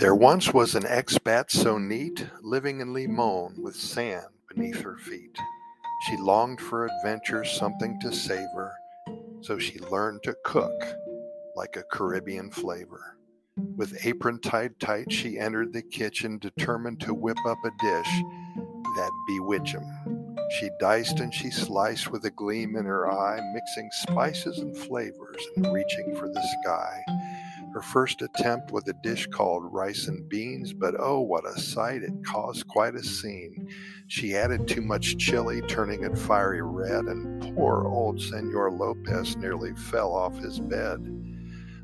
There once was an expat so neat, living in Limon with sand beneath her feet. She longed for adventure, something to savor, so she learned to cook like a Caribbean flavor. With apron tied tight, she entered the kitchen, determined to whip up a dish that bewitch 'em. She diced and she sliced with a gleam in her eye, mixing spices and flavors and reaching for the sky. Her first attempt with a dish called rice and beans, but oh, what a sight! It caused quite a scene. She added too much chili, turning it fiery red, and poor old Senor Lopez nearly fell off his bed.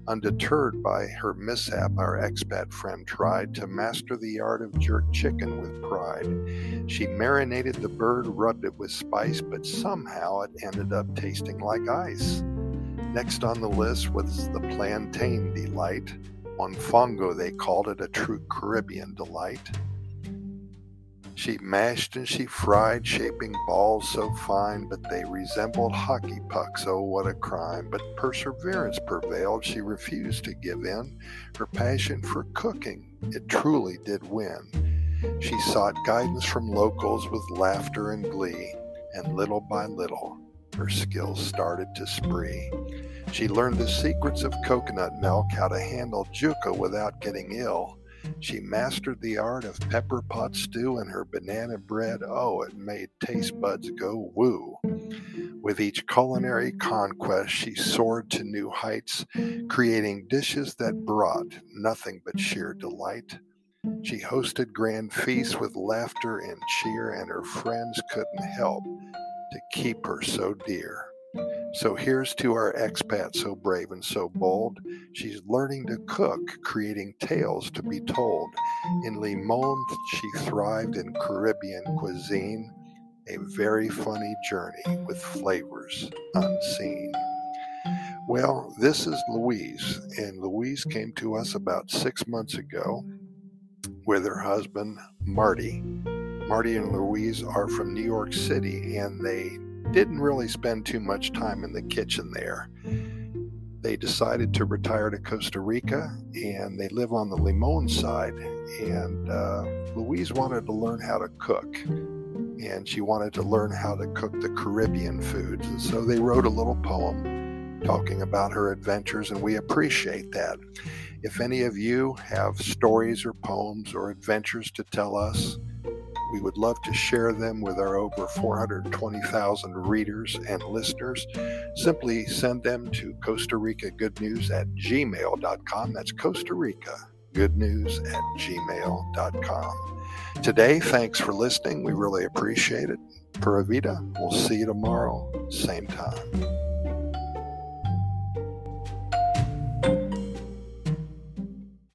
Undeterred by her mishap, our expat friend tried to master the art of jerk chicken with pride. She marinated the bird, rubbed it with spice, but somehow it ended up tasting like ice. Next on the list was the plantain delight. Mofongo, they called it a true Caribbean delight. She mashed and she fried, shaping balls so fine, but they resembled hockey pucks. Oh, what a crime! But perseverance prevailed. She refused to give in. Her passion for cooking, it truly did win. She sought guidance from locals with laughter and glee, and little by little, her skills started to spree. She learned the secrets of coconut milk, how to handle yuca without getting ill. She mastered the art of pepper pot stew and her banana bread. Oh, it made taste buds go woo. With each culinary conquest, she soared to new heights, creating dishes that brought nothing but sheer delight. She hosted grand feasts with laughter and cheer, and her friends couldn't help to keep her so dear. So here's to our expat, so brave and so bold. She's learning to cook, creating tales to be told. In Limon, she thrived in Caribbean cuisine, a very funny journey with flavors unseen. Well, this is Louise, and Louise came to us about six months ago with her husband, Marty. Marty and Louise are from New York City, and they didn't really spend too much time in the kitchen there. They decided to retire to Costa Rica and they live on the Limon side. And uh, Louise wanted to learn how to cook and she wanted to learn how to cook the Caribbean foods. And so they wrote a little poem talking about her adventures, and we appreciate that. If any of you have stories or poems or adventures to tell us, we would love to share them with our over 420,000 readers and listeners. Simply send them to Costa Rica Good News at gmail.com. That's Costa Rica Good News at gmail.com. Today, thanks for listening. We really appreciate it. Pura Vida, we'll see you tomorrow, same time.